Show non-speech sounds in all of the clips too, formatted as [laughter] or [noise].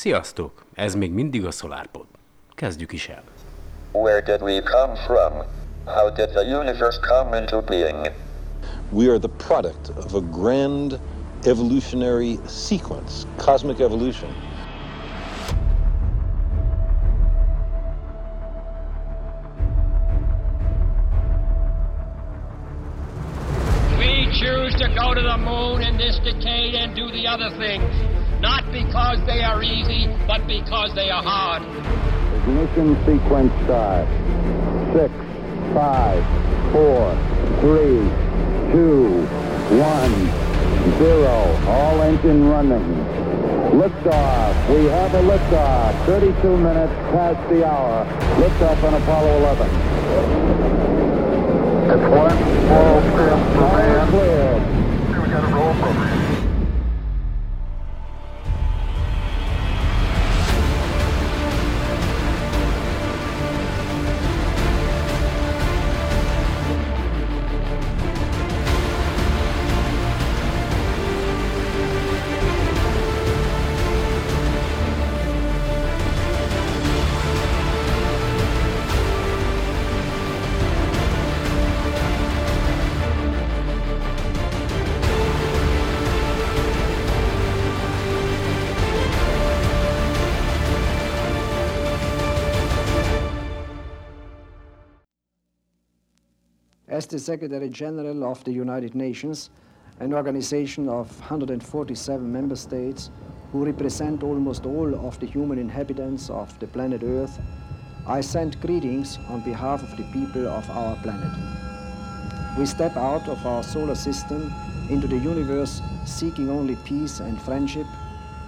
Sziasztok! Ez még mindig a SolarPod. Kezdjük is el. Where did we come from? How did the universe come into being? We are the product of a grand evolutionary sequence, cosmic evolution. Ignition sequence start. Six, five, four, three, two, one, zero. All engine running. Liftoff. We have a liftoff. 32 minutes past the hour. Liftoff on Apollo 11. It's one small step for man. Cleared. We got a roll program. As the Secretary General of the United Nations, an organization of 147 member states who represent almost all of the human inhabitants of the planet Earth, I send greetings on behalf of the people of our planet. We step out of our solar system into the universe seeking only peace and friendship,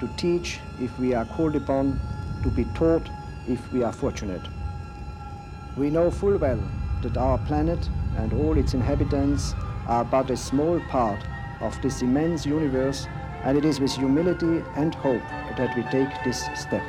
to teach if we are called upon, to be taught if we are fortunate. We know full well that our planet and all its inhabitants are but a small part of this immense universe, and it is with humility and hope that we take this step.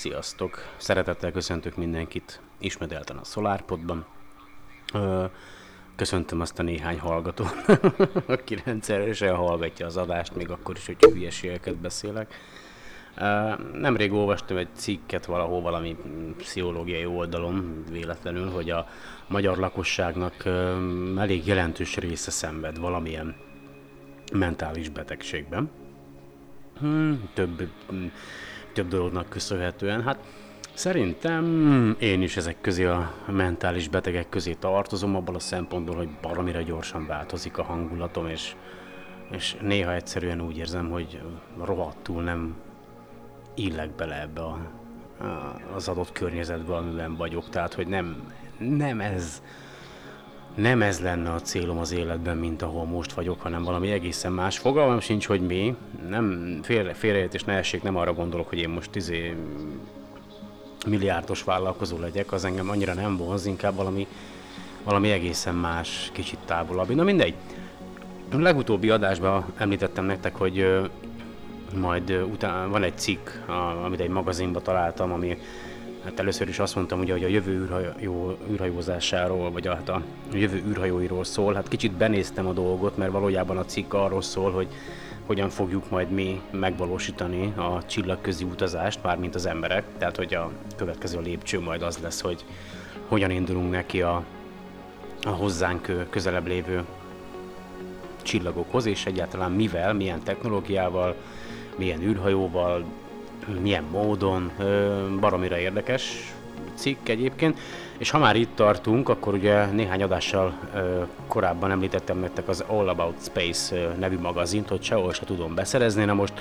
Sziasztok! Szeretettel köszöntök mindenkit ismételten a SolarPodban. Köszöntöm azt a néhány hallgatót, [laughs] aki rendszeresen hallgatja az adást, még akkor is, hogy hülyeségeket beszélek. Nemrég olvastam egy cikket valahol valami pszichológiai oldalon véletlenül, hogy a magyar lakosságnak elég jelentős része szenved valamilyen mentális betegségben. Hmm, több, hmm, több dolognak köszönhetően. Hát szerintem én is ezek közé a mentális betegek közé tartozom, abban a szempontból, hogy baromira gyorsan változik a hangulatom, és, és néha egyszerűen úgy érzem, hogy rohadtul nem illek bele ebbe a, a, az adott környezetbe, amiben vagyok. Tehát, hogy nem, nem ez nem ez lenne a célom az életben, mint ahol most vagyok, hanem valami egészen más. Fogalmam sincs, hogy mi. Nem, félre, félreértés ne essék, nem arra gondolok, hogy én most izé milliárdos vállalkozó legyek, az engem annyira nem vonz, inkább valami, valami egészen más, kicsit távolabb. Na mindegy. A legutóbbi adásban említettem nektek, hogy majd ö, után van egy cikk, amit egy magazinba találtam, ami Hát először is azt mondtam, ugye, hogy a jövő űrhajó, űrhajózásáról, vagy a, hát a jövő űrhajóiról szól. Hát kicsit benéztem a dolgot, mert valójában a cikk arról szól, hogy hogyan fogjuk majd mi megvalósítani a csillagközi utazást, mármint az emberek. Tehát, hogy a következő lépcső majd az lesz, hogy hogyan indulunk neki a, a hozzánk közelebb lévő csillagokhoz, és egyáltalán mivel, milyen technológiával, milyen űrhajóval, milyen módon, baromira érdekes cikk egyébként. És ha már itt tartunk, akkor ugye néhány adással korábban említettem nektek az All About Space nevű magazint, hogy sehol se tudom beszerezni. Na most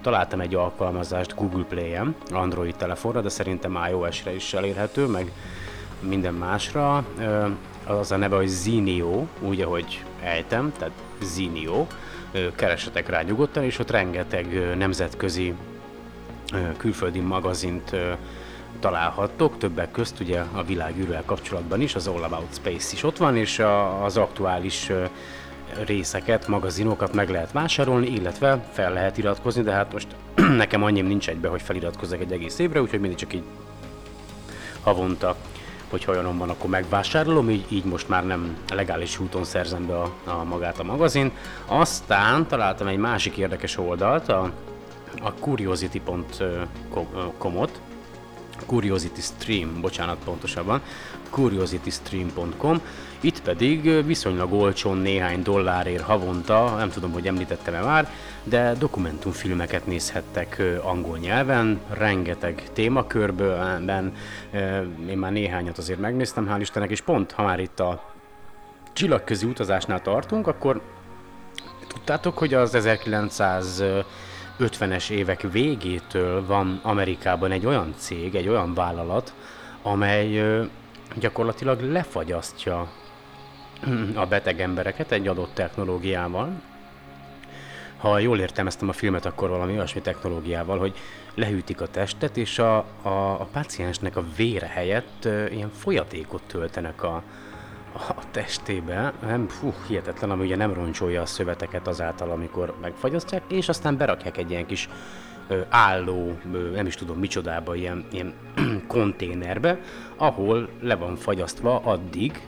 találtam egy alkalmazást Google Play-en, Android telefonra, de szerintem iOS-re is elérhető, meg minden másra. Az a neve, hogy Zinio, úgy, ahogy ejtem, tehát Zinio. Keresetek rá nyugodtan, és ott rengeteg nemzetközi külföldi magazint találhattok, többek közt ugye a világűrrel kapcsolatban is, az All About Space is ott van, és az aktuális részeket, magazinokat meg lehet vásárolni, illetve fel lehet iratkozni, de hát most [clears throat] nekem annyim nincs egybe, hogy feliratkozzak egy egész évre, úgyhogy mindig csak így havonta, hogy olyanom van, akkor megvásárolom, így, így most már nem legális úton szerzem be a, a magát a magazin. Aztán találtam egy másik érdekes oldalt, a a curiosity.com-ot, Curiosity Stream, bocsánat pontosabban, curiositystream.com, itt pedig viszonylag olcsón néhány dollárért havonta, nem tudom, hogy említettem-e már, de dokumentumfilmeket nézhettek angol nyelven, rengeteg témakörben, én már néhányat azért megnéztem, hál' Istennek, és pont ha már itt a csillagközi utazásnál tartunk, akkor tudtátok, hogy az 1900 50-es évek végétől van Amerikában egy olyan cég, egy olyan vállalat, amely gyakorlatilag lefagyasztja a beteg embereket egy adott technológiával. Ha jól értelmeztem a filmet, akkor valami olyasmi technológiával, hogy lehűtik a testet, és a, a, a páciensnek a vére helyett ilyen folyatékot töltenek a, a testébe, nem, fú, hihetetlen, ami ugye nem roncsolja a szöveteket azáltal, amikor megfagyasztják, és aztán berakják egy ilyen kis ö, álló, ö, nem is tudom micsodába, ilyen, ilyen [clears throat] konténerbe, ahol le van fagyasztva addig,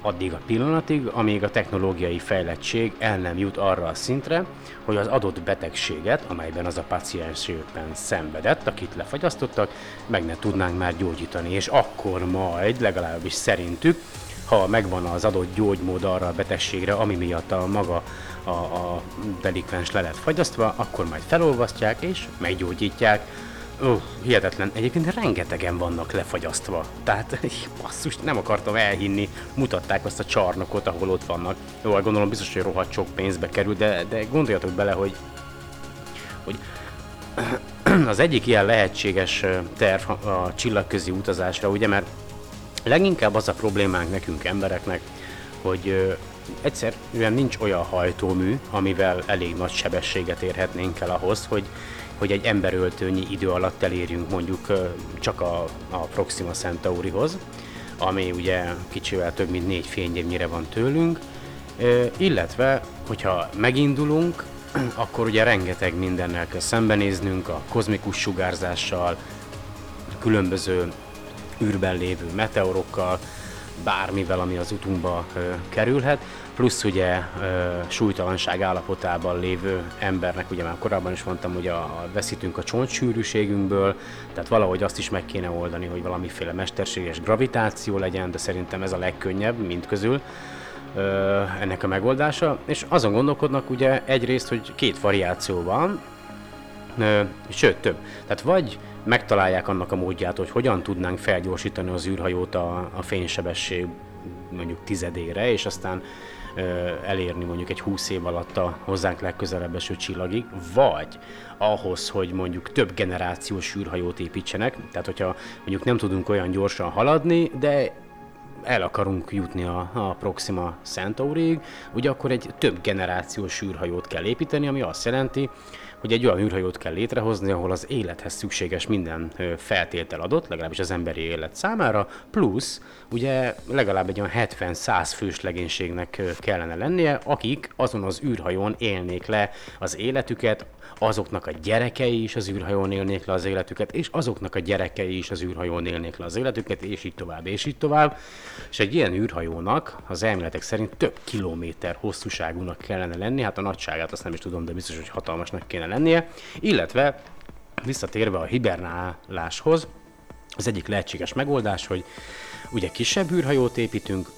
addig a pillanatig, amíg a technológiai fejlettség el nem jut arra a szintre, hogy az adott betegséget, amelyben az a paciens éppen szenvedett, akit lefagyasztottak, meg ne tudnánk már gyógyítani, és akkor majd, legalábbis szerintük, ha megvan az adott gyógymód arra a betegségre, ami miatt a maga a, a delikvens le lett fagyasztva, akkor majd felolvasztják és meggyógyítják. Ó, uh, hihetetlen. Egyébként rengetegen vannak lefagyasztva. Tehát, [laughs] basszus, nem akartam elhinni. Mutatták azt a csarnokot, ahol ott vannak. Jó, hát gondolom biztos, hogy rohadt sok pénzbe kerül, de, de gondoljatok bele, hogy, hogy [clears throat] az egyik ilyen lehetséges terv a csillagközi utazásra, ugye, mert Leginkább az a problémánk nekünk embereknek, hogy ö, egyszerűen nincs olyan hajtómű, amivel elég nagy sebességet érhetnénk el ahhoz, hogy, hogy egy emberöltőnyi idő alatt elérjünk mondjuk csak a, a Proxima Centaurihoz, ami ugye kicsivel több mint négy fényévnyire van tőlünk, illetve, hogyha megindulunk, [clears throat] akkor ugye rengeteg mindennel kell szembenéznünk, a kozmikus sugárzással, különböző űrben lévő meteorokkal, bármivel, ami az utunkba kerülhet, plusz ugye ö, súlytalanság állapotában lévő embernek, ugye már korábban is mondtam, hogy a, a veszítünk a csontsűrűségünkből, tehát valahogy azt is meg kéne oldani, hogy valamiféle mesterséges gravitáció legyen, de szerintem ez a legkönnyebb mind közül ennek a megoldása, és azon gondolkodnak ugye egyrészt, hogy két variáció van, Ö, sőt több. Tehát vagy megtalálják annak a módját, hogy hogyan tudnánk felgyorsítani az űrhajót a, a fénysebesség mondjuk tizedére, és aztán ö, elérni mondjuk egy 20 év alatt a hozzánk legközelebb eső csillagig, vagy ahhoz, hogy mondjuk több generációs űrhajót építsenek, tehát hogyha mondjuk nem tudunk olyan gyorsan haladni, de el akarunk jutni a, a Proxima Centaurig, ugye akkor egy több generációs űrhajót kell építeni, ami azt jelenti, hogy egy olyan űrhajót kell létrehozni, ahol az élethez szükséges minden feltétel adott, legalábbis az emberi élet számára, plusz ugye legalább egy olyan 70-100 fős legénységnek kellene lennie, akik azon az űrhajón élnék le az életüket, azoknak a gyerekei is az űrhajón élnék le az életüket, és azoknak a gyerekei is az űrhajón élnék le az életüket, és így tovább, és így tovább. És egy ilyen űrhajónak az elméletek szerint több kilométer hosszúságúnak kellene lenni, hát a nagyságát azt nem is tudom, de biztos, hogy hatalmasnak kéne lennie, illetve visszatérve a hibernáláshoz, az egyik lehetséges megoldás, hogy ugye kisebb űrhajót építünk,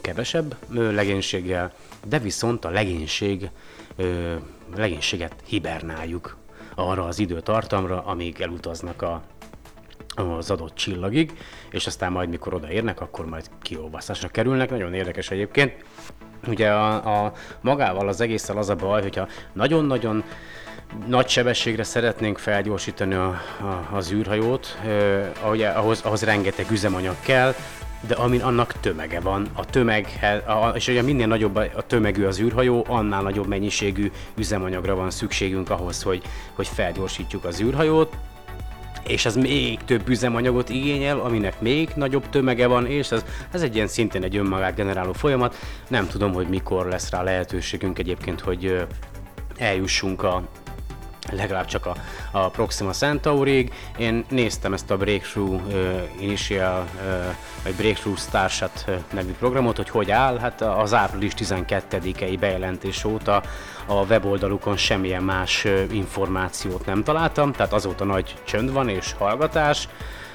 kevesebb legénységgel, de viszont a legénység, legénységet hibernáljuk arra az időtartamra, amíg elutaznak a, az adott csillagig, és aztán majd mikor odaérnek, akkor majd kiolvasztásra kerülnek. Nagyon érdekes egyébként. Ugye a, a magával az egésszel az a baj, hogyha nagyon-nagyon nagy sebességre szeretnénk felgyorsítani a, a, az űrhajót, eh, ugye, ahhoz, ahhoz rengeteg üzemanyag kell, de amin annak tömege van. A tömeg, a, és ugye minél nagyobb a tömegű az űrhajó, annál nagyobb mennyiségű üzemanyagra van szükségünk ahhoz, hogy, hogy felgyorsítjuk az űrhajót és ez még több üzemanyagot igényel, aminek még nagyobb tömege van, és ez, ez egy ilyen szintén egy önmagát generáló folyamat. Nem tudom, hogy mikor lesz rá lehetőségünk egyébként, hogy eljussunk a, legalább csak a, a Proxima Centaurig. Én néztem ezt a Breakthrough uh, Initial, uh, vagy Breakthrough Starshot uh, nevű programot, hogy hogy áll. Hát az április 12-i bejelentés óta a weboldalukon semmilyen más uh, információt nem találtam, tehát azóta nagy csönd van és hallgatás. Ö,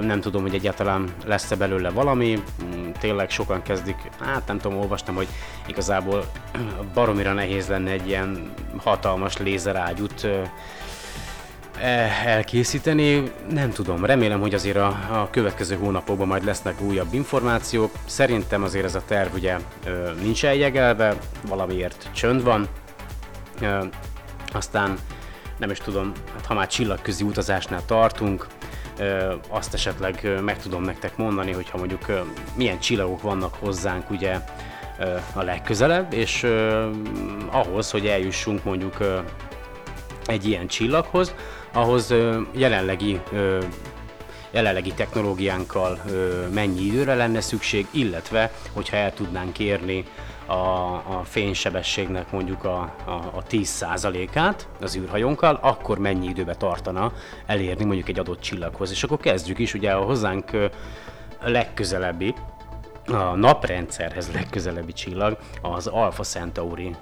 nem tudom, hogy egyáltalán lesz-e belőle valami, Mm, tényleg sokan kezdik, hát nem tudom, olvastam, hogy igazából [clears throat] baromira nehéz lenne egy ilyen hatalmas lézerágyút e- elkészíteni. Nem tudom, remélem, hogy azért a, a következő hónapokban majd lesznek újabb információk. Szerintem azért ez a terv ugye nincs eljegelve, valamiért csönd van. Aztán nem is tudom, hát ha már csillagközi utazásnál tartunk, azt esetleg meg tudom nektek mondani, hogyha mondjuk milyen csillagok vannak hozzánk ugye a legközelebb, és ahhoz, hogy eljussunk mondjuk egy ilyen csillaghoz, ahhoz jelenlegi jelenlegi technológiánkkal mennyi időre lenne szükség, illetve hogyha el tudnánk érni a, a fénysebességnek mondjuk a, a, a 10%-át az űrhajónkkal, akkor mennyi időbe tartana elérni mondjuk egy adott csillaghoz. És akkor kezdjük is ugye a hozzánk legközelebbi, a naprendszerhez legközelebbi csillag az Alpha Centauri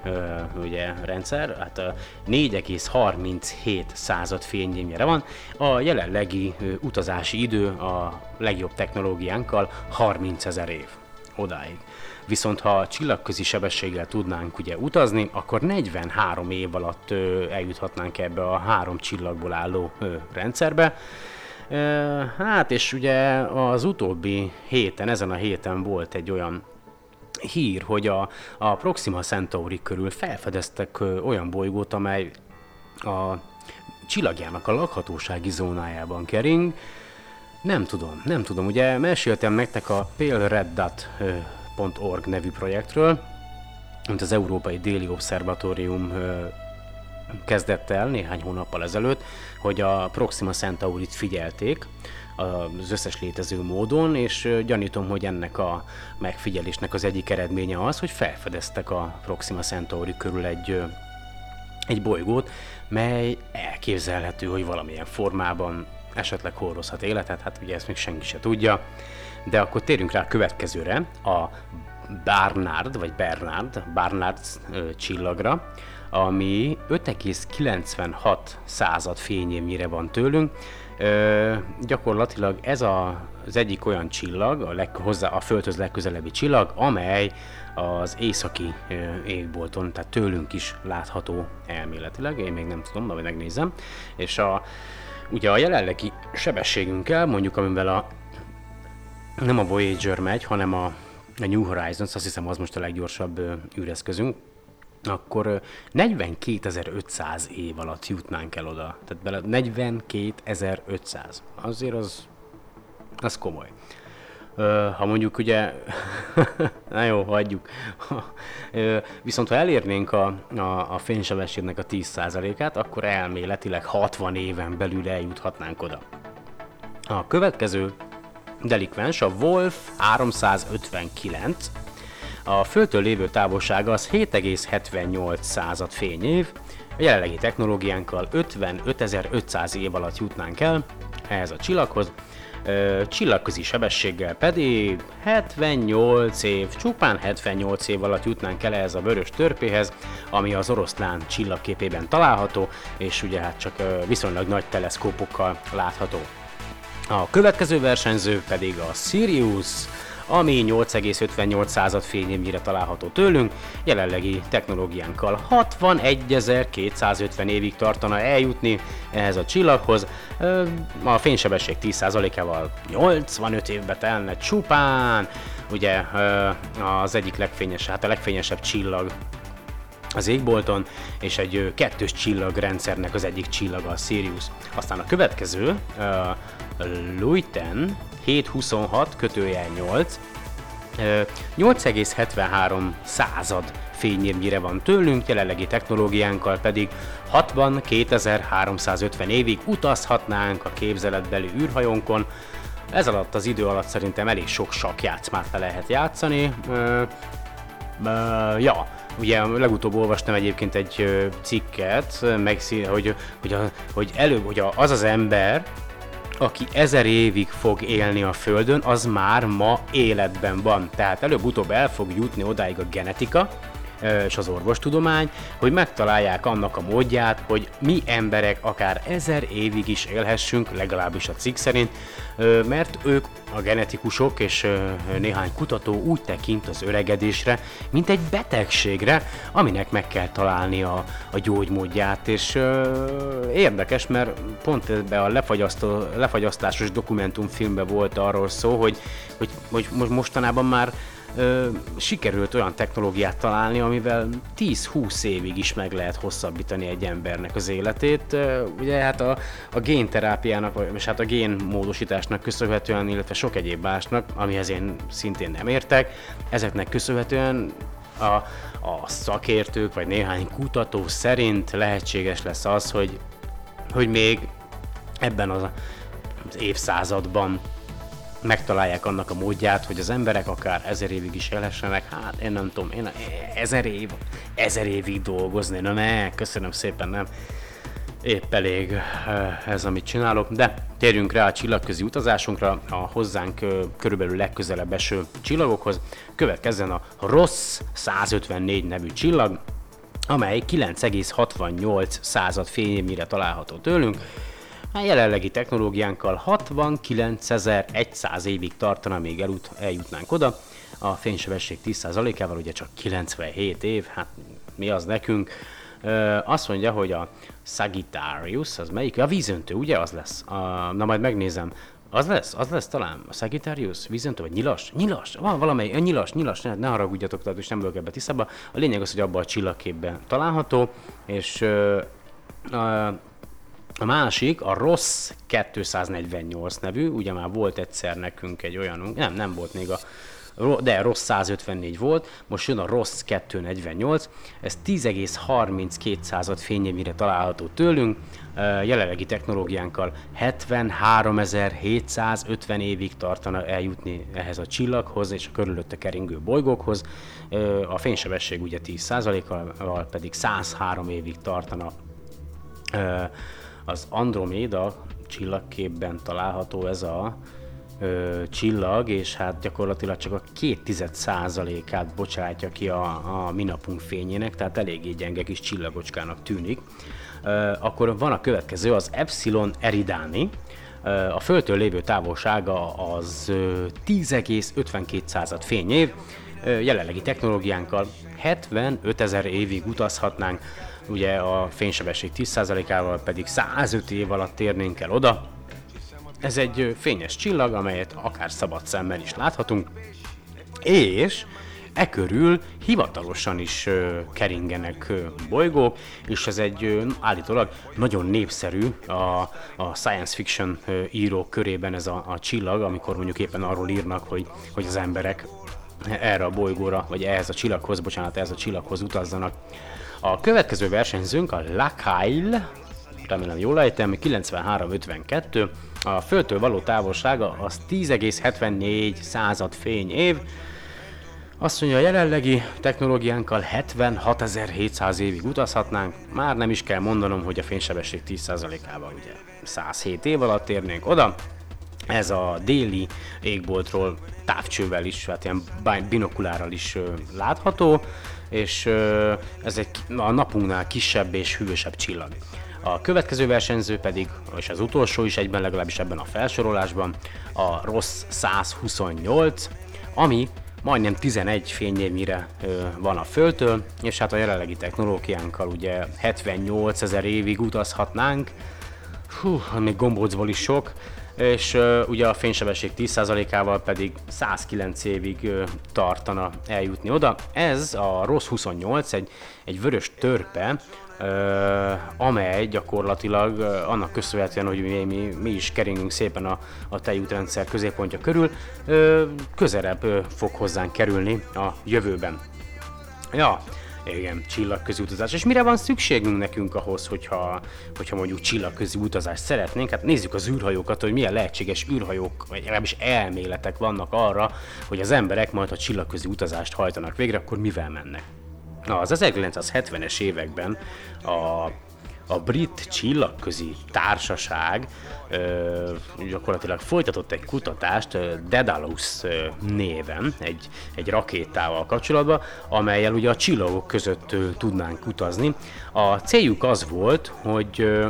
ugye, rendszer, hát ö, 4,37 század fényévnyire van. A jelenlegi ö, utazási idő a legjobb technológiánkkal 30 ezer év odáig. Viszont ha csillagközi sebességgel tudnánk ugye utazni, akkor 43 év alatt eljuthatnánk ebbe a három csillagból álló rendszerbe. Hát és ugye az utóbbi héten, ezen a héten volt egy olyan hír, hogy a, a Proxima Centauri körül felfedeztek olyan bolygót, amely a csillagjának a lakhatósági zónájában kering. Nem tudom, nem tudom. Ugye meséltem nektek a palereddot.org nevű projektről, amit az Európai Déli Obszervatórium kezdett el néhány hónappal ezelőtt, hogy a Proxima Centaurit figyelték az összes létező módon, és gyanítom, hogy ennek a megfigyelésnek az egyik eredménye az, hogy felfedeztek a Proxima Centauri körül egy, egy bolygót, mely elképzelhető, hogy valamilyen formában esetleg hordozhat életet, hát ugye ezt még senki se tudja. De akkor térjünk rá a következőre, a Barnard, vagy Bernard, Barnard csillagra, ami 5,96 század fényévnyire van tőlünk. Ö, gyakorlatilag ez a, az egyik olyan csillag, a, leg, hozzá, a Földhöz legközelebbi csillag, amely az északi ö, égbolton, tehát tőlünk is látható elméletileg, én még nem tudom, de megnézem. És a, ugye a jelenlegi sebességünkkel, mondjuk amivel a nem a Voyager megy, hanem a, a New Horizons, azt hiszem az most a leggyorsabb ö, űreszközünk, akkor ö, 42.500 év alatt jutnánk el oda. Tehát bele 42.500. Azért az, az komoly. Ha mondjuk ugye, [laughs] na jó, hagyjuk. Viszont ha elérnénk a, a, a fénysebességnek a 10%-át, akkor elméletileg 60 éven belül eljuthatnánk oda. A következő delikvens a Wolf 359, a Földtől lévő távolsága az 7,78 század fényév, a jelenlegi technológiánkkal 55.500 év alatt jutnánk el ehhez a csillaghoz, Csillagközi sebességgel pedig 78 év, csupán 78 év alatt jutnánk el ehhez a vörös törpéhez, ami az oroszlán csillagképében található, és ugye hát csak viszonylag nagy teleszkópokkal látható. A következő versenyző pedig a Sirius, ami 8,58 század fényévnyire található tőlünk, jelenlegi technológiánkkal 61.250 évig tartana eljutni ehhez a csillaghoz, a fénysebesség 10%-ával 85 évbe telne csupán, ugye az egyik legfényesebb, hát a legfényesebb csillag az égbolton, és egy kettős csillagrendszernek az egyik csillaga a Sirius. Aztán a következő, uh, Luiten 726 kötőjel 8, ö, 8,73 század fényévnyire van tőlünk, jelenlegi technológiánkkal pedig 62.350 évig utazhatnánk a képzeletbeli űrhajónkon. Ez alatt az idő alatt szerintem elég sok sakjátszmát le lehet játszani. Ja, ugye legutóbb olvastam egyébként egy cikket, meg, hogy, hogy, hogy előbb, hogy az az ember, aki ezer évig fog élni a Földön, az már ma életben van. Tehát előbb-utóbb el fog jutni odáig a genetika, és az orvostudomány, hogy megtalálják annak a módját, hogy mi emberek akár ezer évig is élhessünk, legalábbis a cikk szerint, mert ők a genetikusok és néhány kutató úgy tekint az öregedésre, mint egy betegségre, aminek meg kell találni a, a gyógymódját, és érdekes, mert pont ebbe a lefagyasztásos dokumentumfilmben volt arról szó, hogy, hogy, hogy most mostanában már ö, sikerült olyan technológiát találni, amivel 10-20 évig is meg lehet hosszabbítani egy embernek az életét. Ö, ugye hát a, a génterápiának, és hát a génmódosításnak köszönhetően, illetve sok egyéb másnak, amihez én szintén nem értek, ezeknek köszönhetően a, a szakértők vagy néhány kutató szerint lehetséges lesz az, hogy, hogy még ebben az, az évszázadban megtalálják annak a módját, hogy az emberek akár ezer évig is élhessenek, hát én nem tudom, én ezer év, ezer évig dolgozni, na ne, köszönöm szépen, nem. Épp elég eh, ez, amit csinálok, de térjünk rá a csillagközi utazásunkra, a hozzánk eh, körülbelül legközelebb eső csillagokhoz. Következzen a Ross 154 nevű csillag, amely 9,68 század fényévnyire található tőlünk. A jelenlegi technológiánkkal 69.100 évig tartana, még elut, eljutnánk oda. A fénysebesség 10%-ával ugye csak 97 év, hát mi az nekünk. Ö, azt mondja, hogy a Sagittarius, az melyik? A vízöntő, ugye az lesz? A, na majd megnézem. Az lesz, az lesz talán a Sagittarius, vízöntő, vagy nyilas? Nyilas, van valamely, a nyilas, nyilas, ne, ne haragudjatok, tehát és nem vagyok ebbe tisztában. A lényeg az, hogy abban a csillagképben található, és ö, ö, a másik, a Ross 248 nevű, ugye már volt egyszer nekünk egy olyanunk, nem, nem volt még a, de Ross 154 volt, most jön a Ross 248, ez 10,32 század fényévnyire található tőlünk, jelenlegi technológiánkkal 73.750 évig tartana eljutni ehhez a csillaghoz és a körülötte keringő bolygókhoz, a fénysebesség ugye 10%-kal pedig 103 évig tartana az Andromeda csillagképben található ez a ö, csillag, és hát gyakorlatilag csak a két tized százalékát bocsátja ki a, a minapunk fényének, tehát eléggé gyenge kis csillagocskának tűnik. Ö, akkor van a következő, az Epsilon Eridani, Ö, a Földtől lévő távolsága az ö, 10,52 század fényév, jelenlegi technológiánkkal 75 ezer évig utazhatnánk, ugye a fénysebesség 10%-ával pedig 105 év alatt térnénk el oda, ez egy fényes csillag, amelyet akár szabad szemmel is láthatunk, és e körül hivatalosan is ö, keringenek bolygók, és ez egy ö, állítólag nagyon népszerű a, a science fiction írók körében ez a, a csillag, amikor mondjuk éppen arról írnak, hogy, hogy az emberek erre a bolygóra, vagy ehhez a csillaghoz, bocsánat, ehhez a csillaghoz utazzanak. A következő versenyzőnk a Lakail, remélem jól ejtem, 93-52. A Földtől való távolsága az 10,74 század fényév. Azt mondja, a jelenlegi technológiánkkal 76.700 évig utazhatnánk, már nem is kell mondanom, hogy a fénysebesség 10%-ával ugye 107 év alatt érnénk oda. Ez a déli égboltról távcsővel is, hát ilyen bi- binokulárral is látható, és ez egy a napunknál kisebb és hűvösebb csillag. A következő versenyző pedig, és az utolsó is egyben legalábbis ebben a felsorolásban, a Ross 128, ami majdnem 11 fényévnyire van a Földtől, és hát a jelenlegi technológiánkkal ugye 78 ezer évig utazhatnánk, Hú, még gombócból is sok, és ugye a fénysebesség 10%-ával pedig 109 évig tartana eljutni oda. Ez a ROS 28, egy, egy vörös törpe, amely gyakorlatilag uh, annak köszönhetően, hogy mi, mi, mi is keringünk szépen a, a tejútrendszer középpontja körül, közelebb fog hozzánk kerülni a jövőben. Ja, igen, csillagközi utazás. És mire van szükségünk nekünk ahhoz, hogyha, hogyha mondjuk csillagközi utazást szeretnénk? Hát nézzük az űrhajókat, hogy milyen lehetséges űrhajók, vagy legalábbis elméletek vannak arra, hogy az emberek majd, ha csillagközi utazást hajtanak végre, akkor mivel mennek. Na, az 1970-es években a a brit csillagközi társaság ö, gyakorlatilag folytatott egy kutatást ö, Daedalus ö, néven, egy, egy rakétával kapcsolatban, amelyel ugye a csillagok között ö, tudnánk utazni. A céljuk az volt, hogy ö,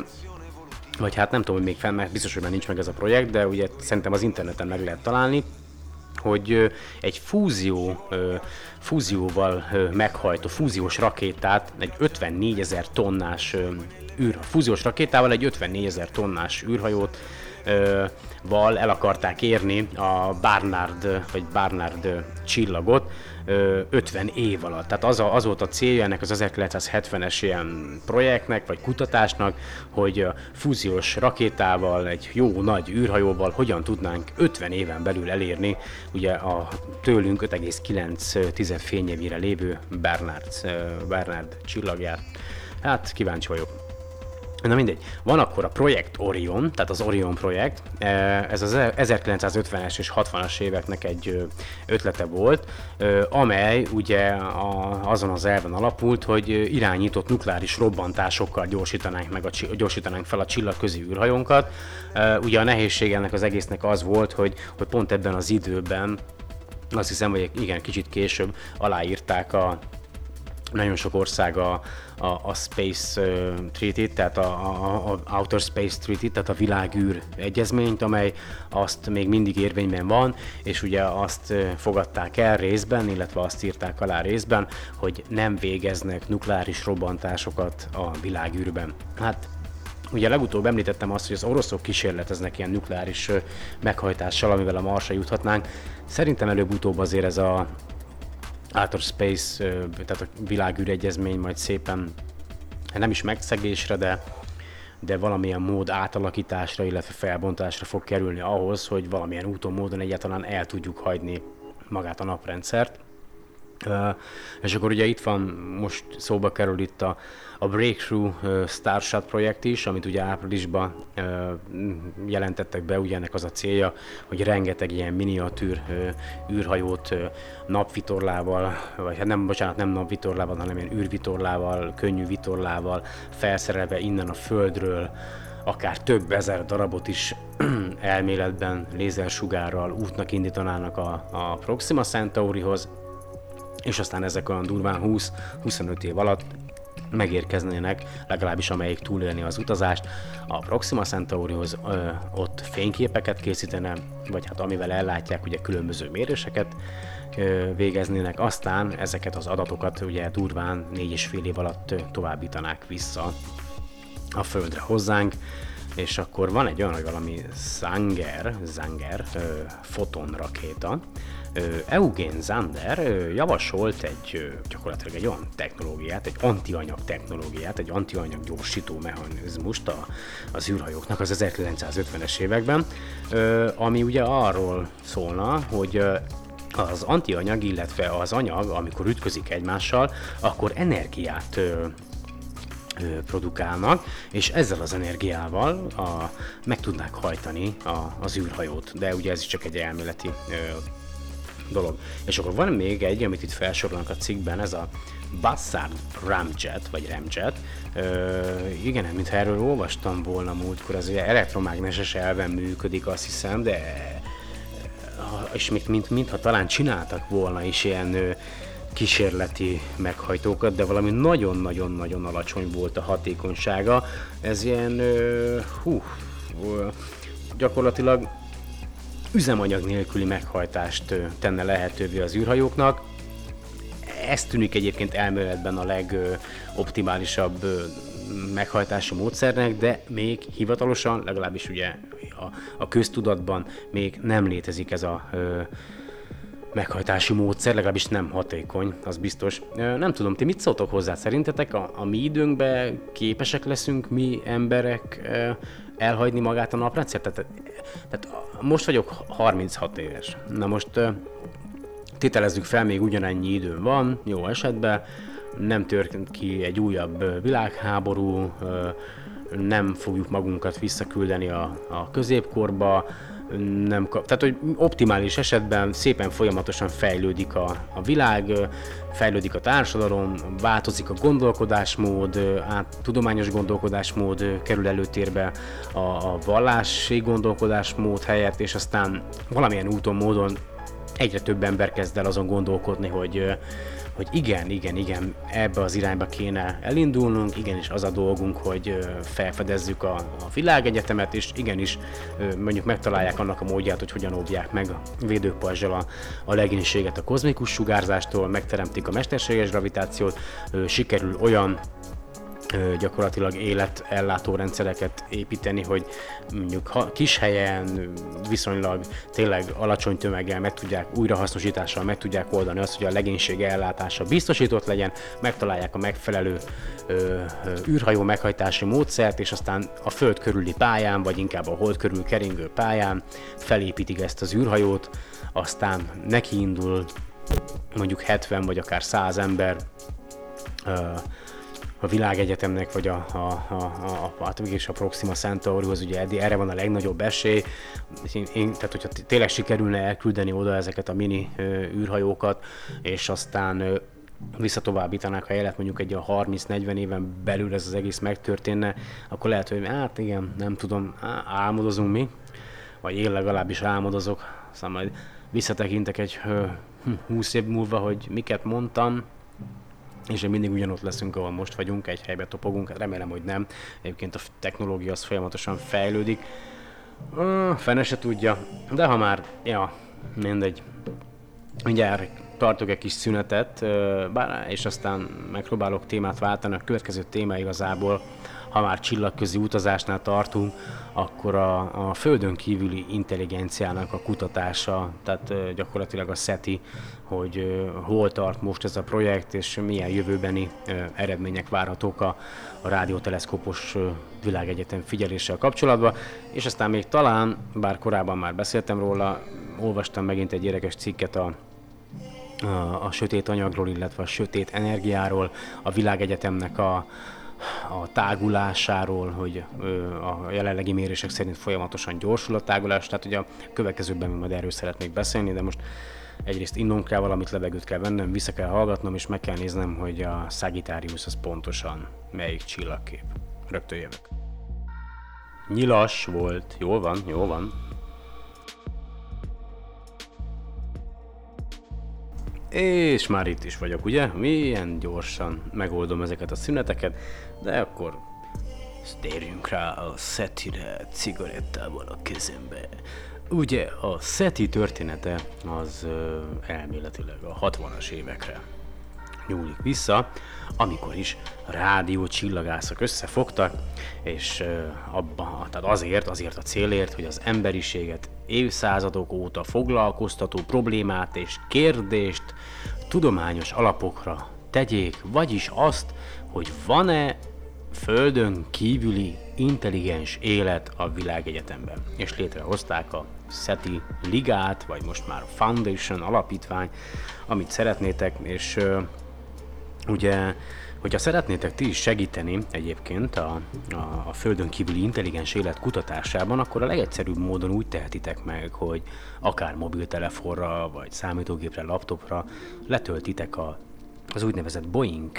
vagy hát nem tudom, hogy még fenn, mert biztos, hogy már nincs meg ez a projekt, de ugye szerintem az interneten meg lehet találni, hogy egy fúzió, fúzióval meghajtó fúziós rakétát, egy 54 ezer tonnás űr, fúziós rakétával egy 54 ezer tonnás űrhajót ö, val el akarták érni a Barnard, vagy Barnard csillagot ö, 50 év alatt. Tehát az, a, az volt a célja ennek az 1970-es ilyen projektnek, vagy kutatásnak, hogy fúziós rakétával, egy jó nagy űrhajóval hogyan tudnánk 50 éven belül elérni ugye a tőlünk 5,9 fényévire lévő Bernard, ö, Bernard csillagját. Hát kíváncsi vagyok. Na mindegy. Van akkor a projekt Orion, tehát az Orion projekt. Eh, Ez az 1950-es és 60-as éveknek egy ötlete volt, amely ugye azon az elven alapult, hogy irányított nukleáris robbantásokkal gyorsítanánk, meg a, gyorsítanánk fel a csillagközi űrhajónkat. Eh, Ugye a nehézség ennek az egésznek az volt, hogy, hogy pont ebben az időben azt hiszem, hogy igen, kicsit később aláírták a, nagyon sok ország a, a, a Space uh, treaty tehát a, a, a Outer Space Treaty, tehát a világűr egyezményt, amely azt még mindig érvényben van, és ugye azt uh, fogadták el részben, illetve azt írták alá részben, hogy nem végeznek nukleáris robbantásokat a világűrben. Hát Ugye legutóbb említettem azt, hogy az oroszok kísérleteznek ilyen nukleáris meghajtással, amivel a Marsra juthatnánk. Szerintem előbb-utóbb azért ez a Outer Space, tehát a világűregyezmény majd szépen hát nem is megszegésre, de, de valamilyen mód átalakításra, illetve felbontásra fog kerülni ahhoz, hogy valamilyen úton, módon egyáltalán el tudjuk hagyni magát a naprendszert. És akkor ugye itt van, most szóba kerül itt a, a Breakthrough Starshot projekt is, amit ugye áprilisban jelentettek be, ugye ennek az a célja, hogy rengeteg ilyen miniatűr űrhajót napvitorlával, vagy hát nem, bocsánat, nem napvitorlával, hanem ilyen űrvitorlával, könnyű vitorlával felszerelve innen a Földről akár több ezer darabot is [clears throat] elméletben lézersugárral útnak indítanának a, a Proxima Centaurihoz, és aztán ezek olyan durván 20-25 év alatt megérkeznének, legalábbis amelyik túlélni az utazást, a Proxima Centaurihoz ö, ott fényképeket készítene, vagy hát amivel ellátják ugye különböző méréseket ö, végeznének, aztán ezeket az adatokat ugye durván 4,5 év alatt továbbítanák vissza a Földre hozzánk, és akkor van egy olyan, hogy valami Zanger, Zanger ö, fotonrakéta, Eugen Zander javasolt egy gyakorlatilag egy olyan technológiát, egy antianyag technológiát, egy antianyag gyorsító mechanizmust a, az űrhajóknak az 1950-es években, ami ugye arról szólna, hogy az antianyag, illetve az anyag, amikor ütközik egymással, akkor energiát produkálnak, és ezzel az energiával a, meg tudnák hajtani a, az űrhajót. De ugye ez is csak egy elméleti ö, dolog. És akkor van még egy, amit itt felsorolnak a cikkben, ez a Bassard Ramjet, vagy Ramjet. Ö, igen, mintha erről olvastam volna múltkor, az ugye elektromágneses elven működik, azt hiszem, de és mint, mint, mintha talán csináltak volna is ilyen ö, kísérleti meghajtókat, de valami nagyon-nagyon-nagyon alacsony volt a hatékonysága. Ez ilyen, ö, hú, ö, gyakorlatilag üzemanyag nélküli meghajtást tenne lehetővé az űrhajóknak. Ez tűnik egyébként elméletben a legoptimálisabb meghajtási módszernek, de még hivatalosan, legalábbis ugye a, a köztudatban még nem létezik ez a ö, meghajtási módszer, legalábbis nem hatékony, az biztos. Nem tudom, ti mit szóltok hozzá? Szerintetek a, a mi időnkben képesek leszünk mi emberek elhagyni magát a naprendszer? Tehát, tehát most vagyok 36 éves. Na most tételezzük fel, még ugyanennyi időm van, jó esetben, nem történt ki egy újabb világháború, nem fogjuk magunkat visszaküldeni a, a középkorba, nem kap, tehát hogy optimális esetben szépen folyamatosan fejlődik a, a világ, fejlődik a társadalom, változik a gondolkodásmód, át, tudományos gondolkodásmód kerül előtérbe a, a vallási gondolkodásmód helyett, és aztán valamilyen úton, módon egyre több ember kezd el azon gondolkodni, hogy hogy igen, igen, igen, ebbe az irányba kéne elindulnunk, igenis az a dolgunk, hogy felfedezzük a, a világegyetemet, és igenis mondjuk megtalálják annak a módját, hogy hogyan óvják meg a védőpajzsal a, a legénységet a kozmikus sugárzástól, megteremtik a mesterséges gravitációt, sikerül olyan gyakorlatilag életellátó rendszereket építeni, hogy mondjuk ha kis helyen viszonylag tényleg alacsony tömeggel meg tudják újrahasznosítással meg tudják oldani azt, hogy a legénység ellátása biztosított legyen, megtalálják a megfelelő ö, ö, űrhajó meghajtási módszert, és aztán a Föld körüli pályán, vagy inkább a Hold körül keringő pályán felépítik ezt az űrhajót, aztán neki indul mondjuk 70 vagy akár 100 ember, ö, a világegyetemnek, vagy a, a, a, a, a, a Proxima Centaurihoz, ugye erre van a legnagyobb esély. Én, én, tehát, hogyha tényleg sikerülne elküldeni oda ezeket a mini ö, űrhajókat, és aztán ö, visszatovábbítanák a jelet mondjuk egy a 30-40 éven belül ez az egész megtörténne, akkor lehet, hogy hát igen, nem tudom, álmodozunk mi, vagy én legalábbis álmodozok, aztán majd visszatekintek egy 20 hm, év múlva, hogy miket mondtam, és mindig ugyanott leszünk, ahol most vagyunk, egy helybe topogunk, hát remélem, hogy nem. Egyébként a technológia az folyamatosan fejlődik. Fene se tudja, de ha már, ja, mindegy. Mindjárt tartok egy kis szünetet, bár, és aztán megpróbálok témát váltani. A következő téma igazából ha már csillagközi utazásnál tartunk, akkor a, a földön kívüli intelligenciának a kutatása, tehát gyakorlatilag a SETI, hogy hol tart most ez a projekt, és milyen jövőbeni eredmények várhatók a, a rádióteleszkópos világegyetem figyeléssel kapcsolatban, és aztán még talán, bár korábban már beszéltem róla, olvastam megint egy érdekes cikket a a, a sötét anyagról, illetve a sötét energiáról, a világegyetemnek a, a tágulásáról, hogy a jelenlegi mérések szerint folyamatosan gyorsul a tágulás, tehát ugye a következőben majd erről szeretnék beszélni, de most egyrészt innom kell valamit, levegőt kell vennem, vissza kell hallgatnom, és meg kell néznem, hogy a Sagittarius az pontosan melyik csillagkép. Rögtön jövök. Nyilas volt. Jól van, jól van. És már itt is vagyok, ugye? Milyen gyorsan megoldom ezeket a szüneteket, de akkor térjünk rá a szetire cigarettával a kezembe. Ugye a SETI története az elméletileg a 60-as évekre nyúlik vissza, amikor is rádió csillagászok összefogtak, és ö, abba, tehát azért, azért a célért, hogy az emberiséget évszázadok óta foglalkoztató problémát és kérdést tudományos alapokra tegyék, vagyis azt, hogy van-e földön kívüli intelligens élet a világegyetemben. És létrehozták a SETI ligát, vagy most már Foundation alapítvány, amit szeretnétek, és ugye, hogyha szeretnétek ti is segíteni egyébként a, a, a Földön kívüli intelligens élet kutatásában, akkor a legegyszerűbb módon úgy tehetitek meg, hogy akár mobiltelefonra, vagy számítógépre, laptopra letöltitek a az úgynevezett Boeing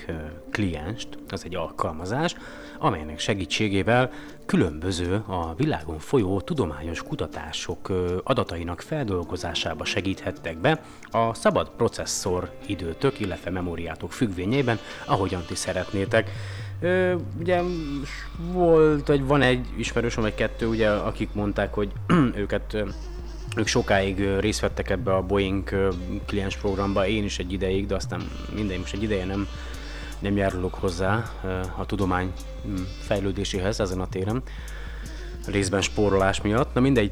klienst, az egy alkalmazás, amelynek segítségével különböző a világon folyó tudományos kutatások adatainak feldolgozásába segíthettek be a szabad processzor időtök, illetve memóriátok függvényében, ahogyan ti szeretnétek. Ö, ugye volt, vagy van egy ismerősöm, vagy kettő, ugye, akik mondták, hogy [clears throat] őket ők sokáig részt vettek ebbe a Boeing kliens programba, én is egy ideig, de aztán mindegy, most egy ideje nem, nem járulok hozzá a tudomány mm, fejlődéséhez ezen a téren, részben spórolás miatt. Na mindegy,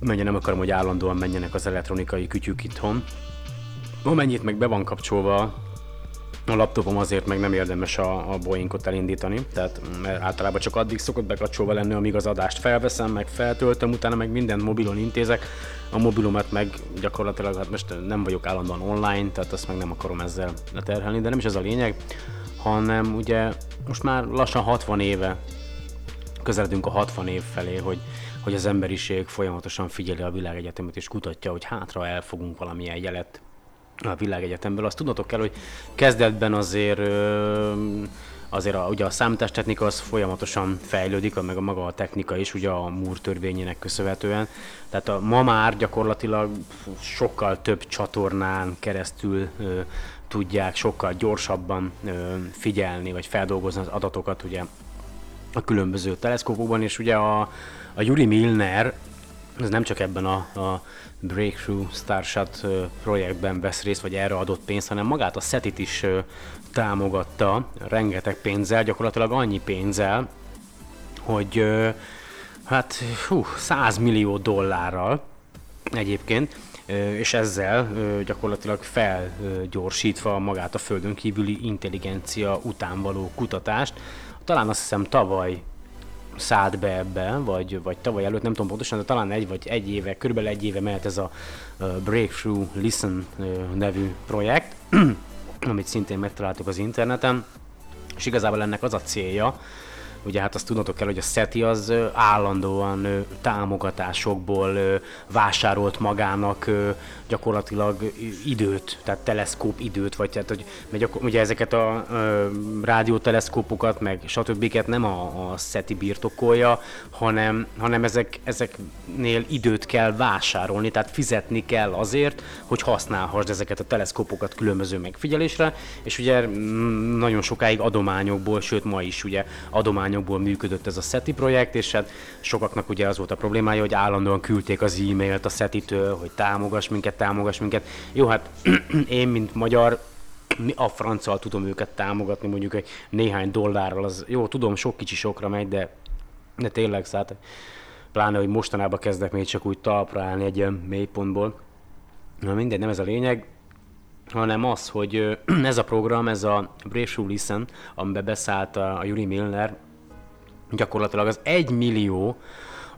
menjen nem akarom, hogy állandóan menjenek az elektronikai kütyük itthon. Amennyit meg be van kapcsolva a laptopom azért meg nem érdemes a, a Boeingot elindítani, tehát mert általában csak addig szokott bekapcsolva lenni, amíg az adást felveszem, meg feltöltöm, utána meg mindent mobilon intézek. A mobilomat meg gyakorlatilag, hát most nem vagyok állandóan online, tehát azt meg nem akarom ezzel leterhelni, de nem is ez a lényeg, hanem ugye most már lassan 60 éve közeledünk a 60 év felé, hogy, hogy az emberiség folyamatosan figyeli a világegyetemet és kutatja, hogy hátra elfogunk valamilyen jelet a világegyetemből. Azt tudnotok kell, hogy kezdetben azért ö, azért a, ugye a számítástechnika az folyamatosan fejlődik, meg a maga a technika is, ugye a Moore törvényének köszönhetően. Tehát a, ma már gyakorlatilag sokkal több csatornán keresztül ö, tudják sokkal gyorsabban ö, figyelni, vagy feldolgozni az adatokat ugye a különböző teleszkópokban, és ugye a, a Yuri Milner, ez nem csak ebben a, a Breakthrough Starshot projektben vesz részt, vagy erre adott pénzt, hanem magát a SETIT is támogatta rengeteg pénzzel, gyakorlatilag annyi pénzzel, hogy hát hú, 100 millió dollárral egyébként, és ezzel gyakorlatilag felgyorsítva magát a földön kívüli intelligencia után való kutatást. Talán azt hiszem tavaly szállt be ebbe, vagy, vagy tavaly előtt, nem tudom pontosan, de talán egy vagy egy éve, körülbelül egy éve mehet ez a Breakthrough Listen nevű projekt, [clears throat] amit szintén megtaláltuk az interneten, és igazából ennek az a célja, ugye hát azt tudnotok kell, hogy a SETI az állandóan támogatásokból vásárolt magának gyakorlatilag időt, tehát teleszkóp időt, vagy tehát, hogy ugye ezeket a ö, rádióteleszkópokat, meg stb. nem a, a SETI birtokolja, hanem, hanem ezek, ezeknél időt kell vásárolni, tehát fizetni kell azért, hogy használhassd ezeket a teleszkópokat különböző megfigyelésre, és ugye mm, nagyon sokáig adományokból, sőt ma is ugye adományokból működött ez a SETI projekt, és hát sokaknak ugye az volt a problémája, hogy állandóan küldték az e-mailt a SETI-től, hogy támogass minket, támogass minket. Jó, hát [clears throat] én, mint magyar, mi a franccal tudom őket támogatni, mondjuk egy néhány dollárral, az jó, tudom, sok kicsi sokra megy, de, de tényleg, szóval pláne, hogy mostanában kezdek még csak úgy talpra állni egy ilyen mélypontból. Na mindegy, nem ez a lényeg, hanem az, hogy [clears throat] ez a program, ez a Breakthrough Listen, amiben beszállt a Yuri Milner, gyakorlatilag az egy millió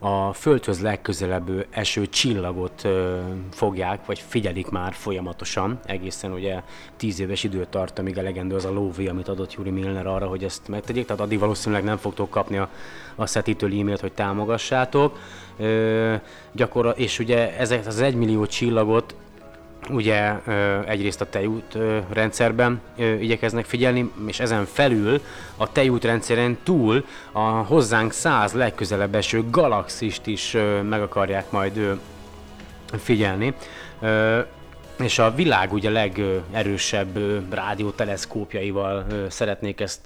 a Földhöz legközelebb eső csillagot ö, fogják, vagy figyelik már folyamatosan, egészen ugye 10 éves időt tart, amíg elegendő az a lóvé, amit adott Yuri Milner arra, hogy ezt megtegyék, tehát addig valószínűleg nem fogtok kapni a, a SETI-től e-mailt, hogy támogassátok. Ö, gyakor- és ugye ezek az egymillió csillagot ugye egyrészt a tejút rendszerben igyekeznek figyelni, és ezen felül a tejút rendszeren túl a hozzánk száz legközelebb eső galaxist is meg akarják majd figyelni. És a világ ugye legerősebb rádióteleszkópjaival szeretnék ezt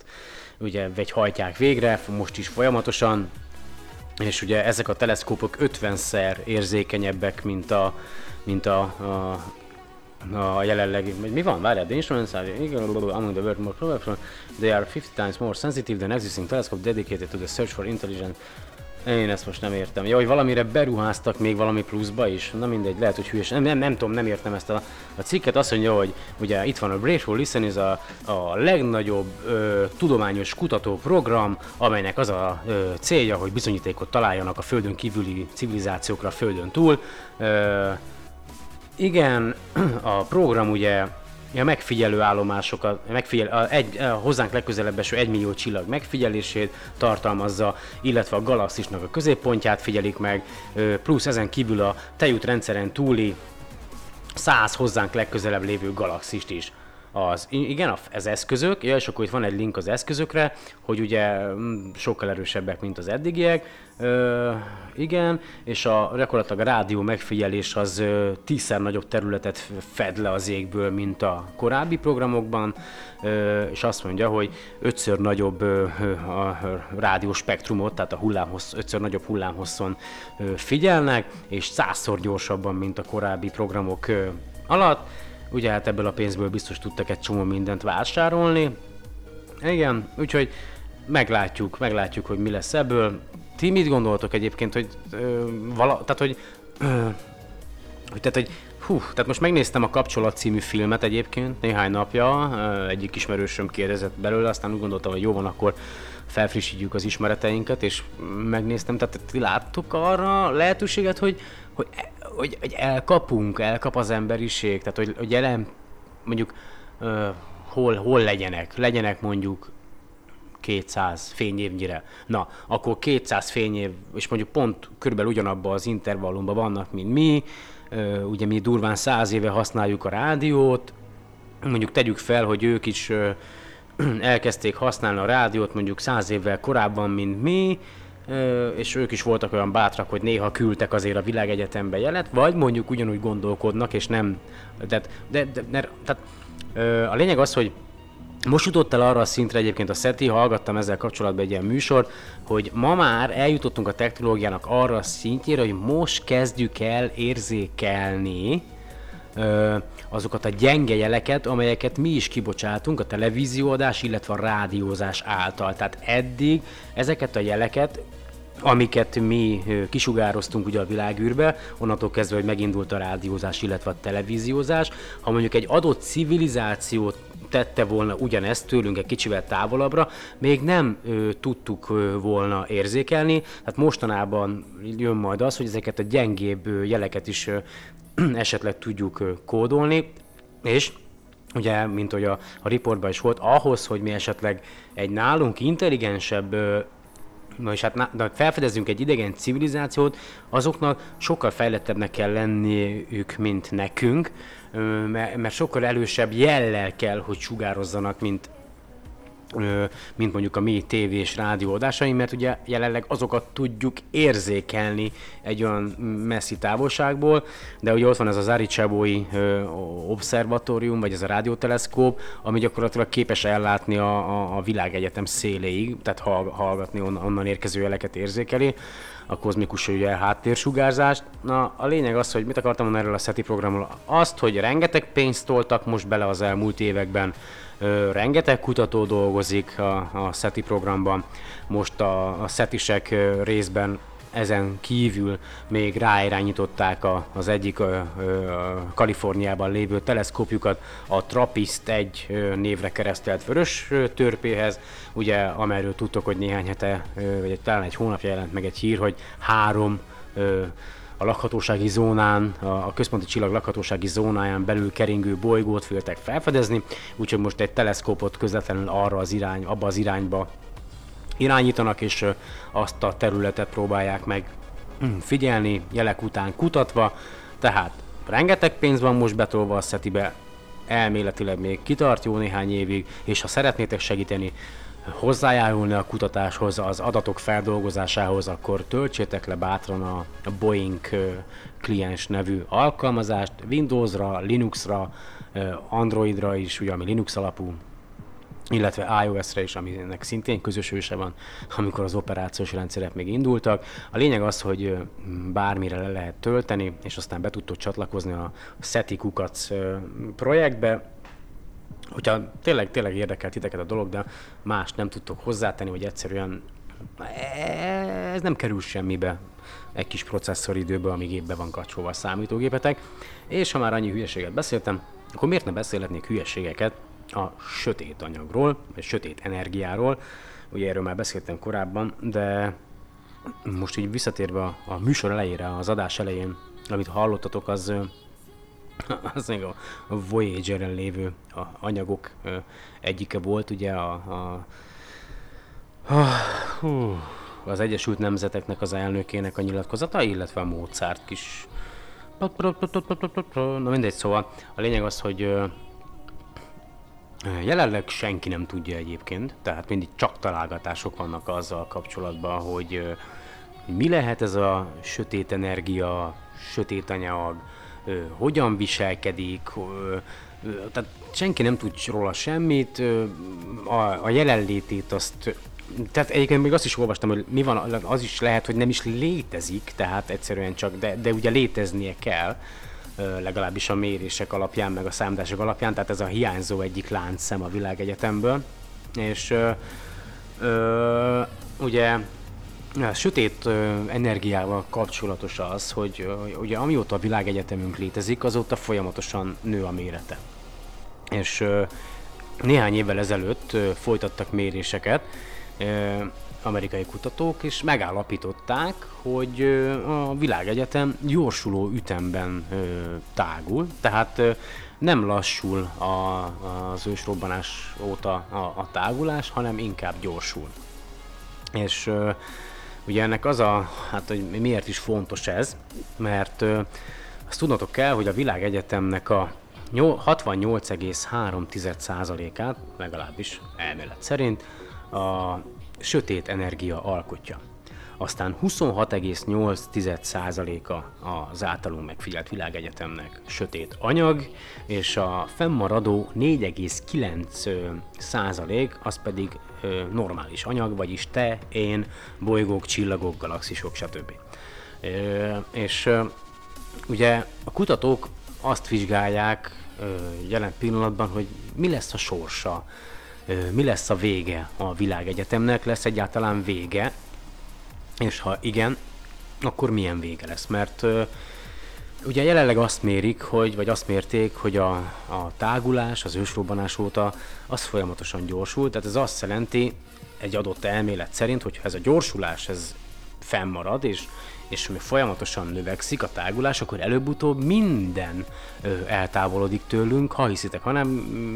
ugye vagy hajtják végre, most is folyamatosan, és ugye ezek a teleszkópok 50-szer érzékenyebbek, mint a, mint a, a a jelenlegi, vagy mi van? Várjál, the instruments are among the world more powerful. They are 50 times more sensitive than existing telescope dedicated to the search for intelligent én ezt most nem értem. Jó, hogy valamire beruháztak még valami pluszba is. Na mindegy, lehet, hogy hülyes. Nem, nem, nem tudom, nem értem ezt a, a cikket. Azt mondja, hogy ugye itt van a Grateful Listen, ez a, a legnagyobb ö, tudományos kutatóprogram, amelynek az a ö, célja, hogy bizonyítékot találjanak a földön kívüli civilizációkra a földön túl. Ö, igen, [clears throat] a program ugye a megfigyelő állomásokat, megfigyel, a, egy, a hozzánk legközelebb eső 1 millió csillag megfigyelését tartalmazza, illetve a galaxisnak a középpontját figyelik meg, plusz ezen kívül a tejút rendszeren túli 100 hozzánk legközelebb lévő galaxist is. Az, igen, az eszközök, ja, és akkor itt van egy link az eszközökre, hogy ugye mm, sokkal erősebbek, mint az eddigiek. Ö, igen, és a gyakorlatilag a rádió megfigyelés az ö, tízszer nagyobb területet fed le az égből, mint a korábbi programokban, ö, és azt mondja, hogy ötször nagyobb ö, a rádiós spektrumot, tehát a hullámhossz, ötször nagyobb hullámhosszon ö, figyelnek, és százszor gyorsabban, mint a korábbi programok ö, alatt. Ugye hát ebből a pénzből biztos tudtak egy csomó mindent vásárolni. Igen, úgyhogy meglátjuk, meglátjuk, hogy mi lesz ebből. Ti mit gondoltok egyébként, hogy ö, vala, tehát hogy, ö, hogy, tehát, hogy Hú, tehát most megnéztem a Kapcsolat című filmet egyébként néhány napja, egyik ismerősöm kérdezett belőle, aztán úgy gondoltam, hogy jó van, akkor felfrissítjük az ismereteinket, és megnéztem, tehát ti láttuk arra lehetőséget, hogy, hogy, hogy, hogy elkapunk, elkap az emberiség, tehát hogy, hogy jelen, mondjuk ö, hol, hol legyenek, legyenek mondjuk 200 fényévnyire. Na, akkor 200 fényév, és mondjuk pont körülbelül ugyanabban az intervallumban vannak, mint mi, Ö, ugye mi durván 100 éve használjuk a rádiót, mondjuk tegyük fel, hogy ők is ö, [clears throat] elkezdték használni a rádiót mondjuk 100 évvel korábban, mint mi, és ők is voltak olyan bátrak, hogy néha küldtek azért a világegyetembe jelet, vagy mondjuk ugyanúgy gondolkodnak, és nem, de, de, de, de tehát a lényeg az, hogy most jutott el arra a szintre egyébként a SETI, hallgattam ezzel kapcsolatban egy ilyen műsort, hogy ma már eljutottunk a technológiának arra a szintjére, hogy most kezdjük el érzékelni azokat a gyenge jeleket, amelyeket mi is kibocsátunk a televízióadás, illetve a rádiózás által. Tehát eddig ezeket a jeleket amiket mi kisugároztunk ugye a világűrbe, onnantól kezdve, hogy megindult a rádiózás, illetve a televíziózás. Ha mondjuk egy adott civilizáció tette volna ugyanezt tőlünk egy kicsivel távolabbra, még nem ö, tudtuk ö, volna érzékelni, tehát mostanában jön majd az, hogy ezeket a gyengébb ö, jeleket is ö, [clears throat] esetleg tudjuk ö, kódolni, és ugye, mint hogy a, a riportban is volt, ahhoz, hogy mi esetleg egy nálunk intelligensebb ö, Na és hát na, de felfedezzünk egy idegen civilizációt, azoknak sokkal fejlettebbnek kell lenniük, mint nekünk, mert, sokkal elősebb jellel kell, hogy sugározzanak, mint, mint mondjuk a mi tévé és rádió adásaink, mert ugye jelenleg azokat tudjuk érzékelni egy olyan messzi távolságból, de ugye ott van ez az ö, obszervatórium, vagy ez a rádióteleszkóp, ami gyakorlatilag képes ellátni a, a, a világegyetem széléig, tehát hall, hallgatni onnan, onnan érkező jeleket érzékeli a kozmikus ugye háttérσugárzást. Na, a lényeg az, hogy mit akartam mondani erről a SETI programról. Azt, hogy rengeteg pénzt toltak most bele az elmúlt években, rengeteg kutató dolgozik a, a SETI programban. Most a, a SETIsek részben ezen kívül még ráirányították a, az egyik ö, ö, Kaliforniában lévő teleszkópjukat a TRAPPIST egy ö, névre keresztelt vörös törpéhez, ugye amelyről tudtok, hogy néhány hete, ö, vagy talán egy hónapja jelent meg egy hír, hogy három a lakhatósági zónán, a, központi csillag lakhatósági zónáján belül keringő bolygót féltek felfedezni, úgyhogy most egy teleszkópot közvetlenül arra az irány, abba az irányba irányítanak, és azt a területet próbálják meg hm, figyelni, jelek után kutatva. Tehát rengeteg pénz van most betolva a szetibe, elméletileg még kitart jó néhány évig, és ha szeretnétek segíteni, hozzájárulni a kutatáshoz, az adatok feldolgozásához, akkor töltsétek le bátran a Boeing kliens nevű alkalmazást Windowsra, Linuxra, Androidra is, ugye ami Linux alapú, illetve iOS-re is, aminek szintén közös őse van, amikor az operációs rendszerek még indultak. A lényeg az, hogy bármire le lehet tölteni, és aztán be tudtok csatlakozni a SETI Kukac projektbe, hogyha tényleg, tényleg érdekel titeket a dolog, de más nem tudtok hozzátenni, hogy egyszerűen ez nem kerül semmibe egy kis processzoridőbe, amíg gépbe van kapcsolva a számítógépetek. És ha már annyi hülyeséget beszéltem, akkor miért ne beszélhetnék hülyeségeket a sötét anyagról, vagy sötét energiáról. Ugye erről már beszéltem korábban, de most így visszatérve a, a műsor elejére, az adás elején, amit hallottatok, az [laughs] az még a, Voyager-en lévő a anyagok egyike volt, ugye a, a, hú, az Egyesült Nemzeteknek az elnökének a nyilatkozata, illetve a Mozart kis Na mindegy, szóval a lényeg az, hogy jelenleg senki nem tudja egyébként, tehát mindig csak találgatások vannak azzal kapcsolatban, hogy mi lehet ez a sötét energia, sötét anyag, hogyan viselkedik, tehát senki nem tud róla semmit, a, a jelenlétét azt tehát egyébként még azt is olvastam, hogy mi van, az is lehet, hogy nem is létezik, tehát egyszerűen csak, de, de ugye léteznie kell, legalábbis a mérések alapján, meg a számítások alapján, tehát ez a hiányzó egyik láncszem a világegyetemből. És ö, ö, ugye a sötét energiával kapcsolatos az, hogy ugye amióta a világegyetemünk létezik, azóta folyamatosan nő a mérete. És néhány évvel ezelőtt folytattak méréseket amerikai kutatók, és megállapították, hogy a világegyetem gyorsuló ütemben tágul, tehát nem lassul a, az ősrobbanás óta a, a tágulás, hanem inkább gyorsul. És ugye ennek az a, hát hogy miért is fontos ez, mert ö, azt tudnotok kell, hogy a világegyetemnek a nyol- 68,3%-át, legalábbis elmélet szerint, a sötét energia alkotja. Aztán 26,8%-a az általunk megfigyelt világegyetemnek sötét anyag, és a fennmaradó 4,9% az pedig ö, normális anyag, vagyis te, én, bolygók, csillagok, galaxisok, stb. Ö, és ö, ugye a kutatók azt vizsgálják ö, jelen pillanatban, hogy mi lesz a sorsa, ö, mi lesz a vége a világegyetemnek, lesz egyáltalán vége, és ha igen, akkor milyen vége lesz? Mert ö, ugye jelenleg azt mérik, hogy, vagy azt mérték, hogy a, a tágulás az ősrobbanás óta az folyamatosan gyorsul, tehát ez azt jelenti egy adott elmélet szerint, hogy ez a gyorsulás ez fennmarad, és, és még folyamatosan növekszik a tágulás, akkor előbb-utóbb minden ö, eltávolodik tőlünk, ha hiszitek, hanem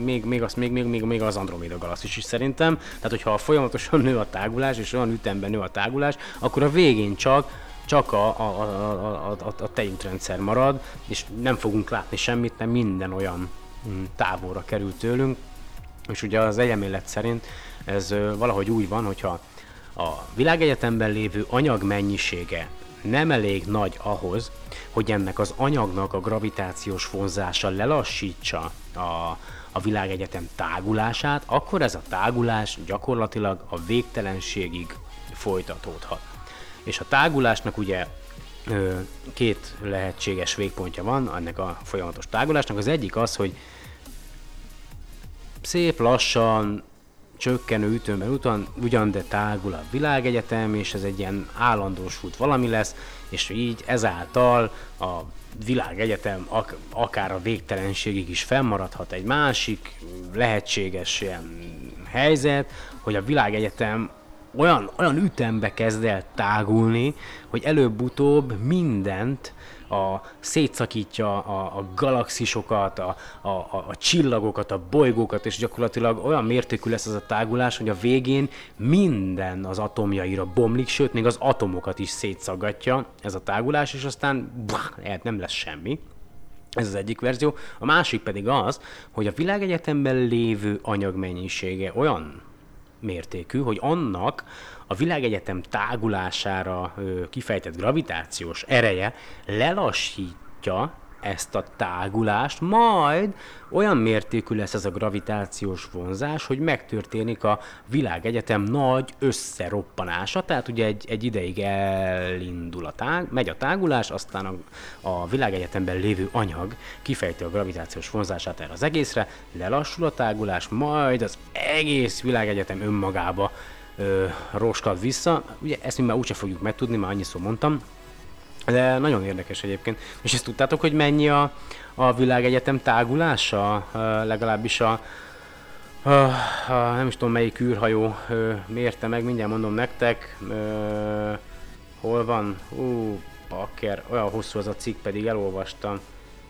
még, még, az, még, még, még, még az Andromeda galaxis is szerintem. Tehát, hogyha folyamatosan nő a tágulás, és olyan ütemben nő a tágulás, akkor a végén csak csak a, a, a, a, a, tejútrendszer marad, és nem fogunk látni semmit, mert minden olyan mm, távolra kerül tőlünk, és ugye az elmélet szerint ez valahogy úgy van, hogyha a világegyetemben lévő anyag mennyisége nem elég nagy ahhoz, hogy ennek az anyagnak a gravitációs vonzása lelassítsa a, a világegyetem tágulását, akkor ez a tágulás gyakorlatilag a végtelenségig folytatódhat. És a tágulásnak ugye két lehetséges végpontja van ennek a folyamatos tágulásnak. Az egyik az, hogy szép lassan, csökkenő ütemben utan, ugyan, de tágul a világegyetem, és ez egy ilyen állandósult valami lesz, és így ezáltal a világegyetem ak- akár a végtelenségig is fennmaradhat egy másik lehetséges ilyen helyzet, hogy a világegyetem olyan, olyan ütembe kezd el tágulni, hogy előbb-utóbb mindent a, szétszakítja a, a galaxisokat, a, a, a, csillagokat, a bolygókat, és gyakorlatilag olyan mértékű lesz az a tágulás, hogy a végén minden az atomjaira bomlik, sőt, még az atomokat is szétszaggatja ez a tágulás, és aztán bah, nem lesz semmi. Ez az egyik verzió. A másik pedig az, hogy a világegyetemben lévő anyag mennyisége olyan mértékű, hogy annak a világegyetem tágulására kifejtett gravitációs ereje lelassítja ezt a tágulást, majd olyan mértékű lesz ez a gravitációs vonzás, hogy megtörténik a világegyetem nagy összeroppanása, tehát ugye egy, egy ideig elindul a tág, megy a tágulás, aztán a, a világegyetemben lévő anyag kifejti a gravitációs vonzását erre az egészre, lelassul a tágulás, majd az egész világegyetem önmagába roskad vissza. Ugye ezt mi már úgyse fogjuk megtudni, már annyiszor mondtam, de nagyon érdekes egyébként. És ezt tudtátok, hogy mennyi a, a világegyetem tágulása? Legalábbis a, a, a, nem is tudom melyik űrhajó mérte meg, mindjárt mondom nektek. Hol van? Ú, bakker, olyan hosszú az a cikk, pedig elolvastam.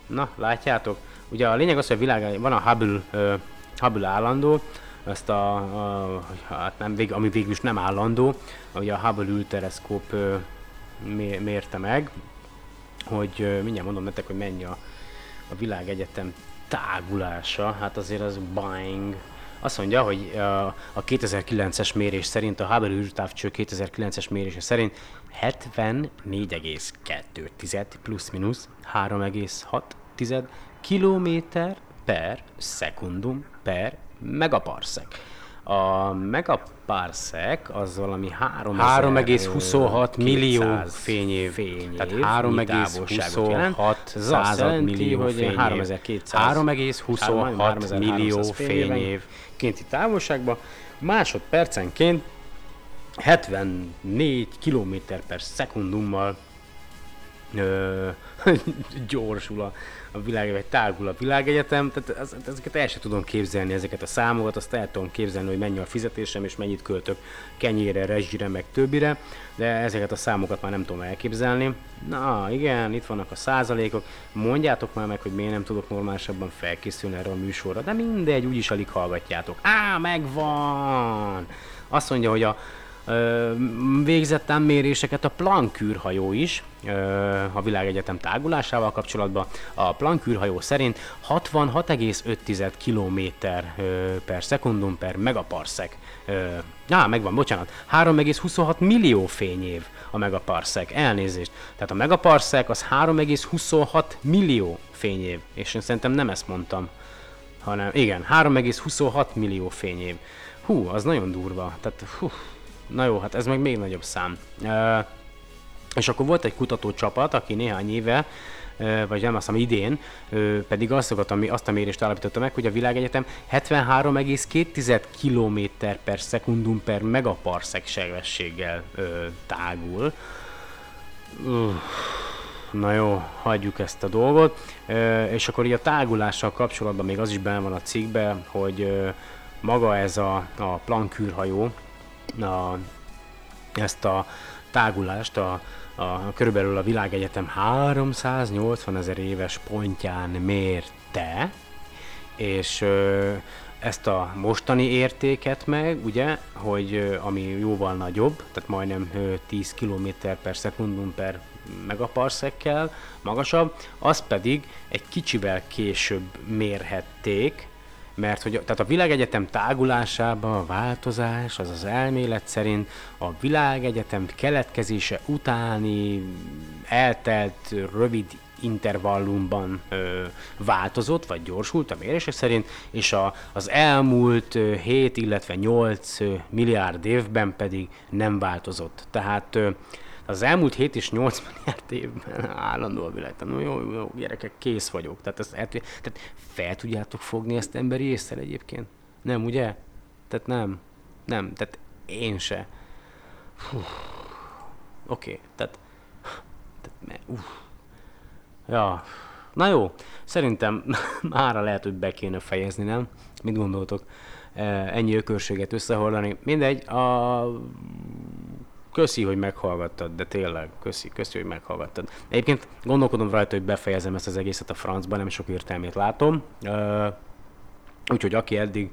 Na, látjátok? Ugye a lényeg az, hogy a világ, van a Hubble, ö, Hubble állandó, ezt a, a hát nem, vég, ami végül is nem állandó, ugye a Hubble mé- mérte meg, hogy mindjárt mondom nektek, hogy mennyi a, a világegyetem tágulása, hát azért az bang. Azt mondja, hogy a 2009-es mérés szerint, a Hubble űrtávcső 2009-es mérése szerint 74,2 plusz-minusz 3,6 kilométer per szekundum per megaparsec. A megaparsec az valami 3,26 millió fényév, fényév. Tehát 3,26 század millió fényév. 3,26 millió fényév. kinti távolságban, másodpercenként 74 km per szekundummal ö, [laughs] gyorsul a, a világ, vagy tágul a világegyetem, tehát ez, ezeket el sem tudom képzelni, ezeket a számokat, azt el tudom képzelni, hogy mennyi a fizetésem, és mennyit költök kenyére, rezsire, meg többire, de ezeket a számokat már nem tudom elképzelni. Na igen, itt vannak a százalékok, mondjátok már meg, hogy miért nem tudok normálisabban felkészülni erre a műsorra, de mindegy, úgyis alig hallgatjátok. Á, megvan! Azt mondja, hogy a végzett ám méréseket a Planck űrhajó is a világegyetem tágulásával kapcsolatban. A Planck űrhajó szerint 66,5 km per szekundum per megaparsec. Ö, á, megvan, bocsánat. 3,26 millió fényév a megaparsec. Elnézést. Tehát a megaparsec az 3,26 millió fényév. És én szerintem nem ezt mondtam hanem igen, 3,26 millió fényév. Hú, az nagyon durva. Tehát, hú, Na jó, hát ez meg még nagyobb szám. És akkor volt egy kutatócsapat, aki néhány éve, vagy nem azt hiszem idén, pedig azt, ami, azt a mérést állapította meg, hogy a világegyetem 73,2 km per szekundum per megaparsec sebességgel tágul. Uh, na jó, hagyjuk ezt a dolgot. És akkor így a tágulással kapcsolatban még az is benne van a cikkben, hogy maga ez a, a Planck űrhajó, a, ezt a tágulást a, a, körülbelül a világegyetem 380 ezer éves pontján mérte, és ö, ezt a mostani értéket meg, ugye, hogy ami jóval nagyobb, tehát majdnem ö, 10 km per szekundum per megaparszekkel magasabb, az pedig egy kicsivel később mérhették, mert hogy tehát a világegyetem tágulásában a változás az az elmélet szerint a világegyetem keletkezése utáni eltelt rövid intervallumban ö, változott, vagy gyorsult a mérések szerint, és a, az elmúlt ö, 7, illetve 8 ö, milliárd évben pedig nem változott. Tehát ö, az elmúlt 7 és 8 milliárd évben állandó a világ. Tehát, no, jó, jó, gyerekek, kész vagyok. Tehát, ezt, tehát fel tudjátok fogni ezt emberi észre egyébként? Nem, ugye? Tehát nem. Nem, tehát én se. Oké, okay, tehát, tehát uff. Ja, na jó, szerintem [laughs] mára lehet, hogy be kéne fejezni, nem? Mit gondoltok? Ennyi ökörséget összehordani. Mindegy, a köszi, hogy meghallgattad, de tényleg, köszi, köszi, hogy meghallgattad. Egyébként gondolkodom rajta, hogy befejezem ezt az egészet a francba, nem sok értelmét látom. Úgyhogy aki eddig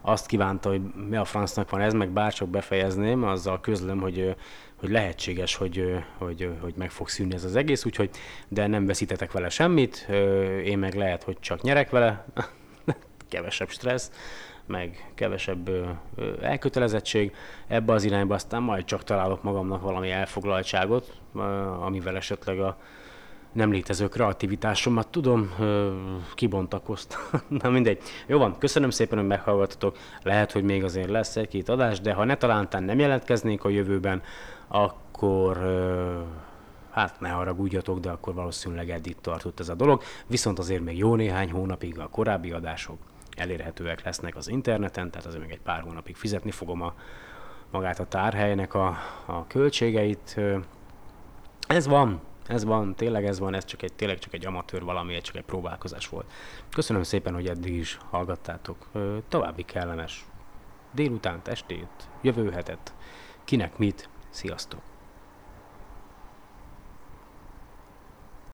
azt kívánta, hogy mi a francnak van ez, meg bárcsak befejezném, azzal közlöm, hogy, hogy lehetséges, hogy, hogy, hogy meg fog szűnni ez az egész, úgyhogy de nem veszítetek vele semmit, én meg lehet, hogy csak nyerek vele, [laughs] kevesebb stressz, meg kevesebb elkötelezettség. Ebbe az irányba aztán majd csak találok magamnak valami elfoglaltságot, amivel esetleg a nem létező kreativitásomat tudom, ö, kibontakoztam. [laughs] Na mindegy. Jó van, köszönöm szépen, hogy meghallgattatok. Lehet, hogy még azért lesz egy-két adás, de ha ne talántán nem jelentkeznék a jövőben, akkor hát ne haragudjatok, de akkor valószínűleg eddig tartott ez a dolog. Viszont azért még jó néhány hónapig a korábbi adások elérhetőek lesznek az interneten, tehát azért még egy pár hónapig fizetni fogom a, magát a tárhelynek a, a költségeit. Ez van, ez van, tényleg ez van, ez csak egy, tényleg csak egy amatőr valami, egy csak egy próbálkozás volt. Köszönöm szépen, hogy eddig is hallgattátok. További kellemes délutánt, estét, jövő hetet, kinek mit, sziasztok!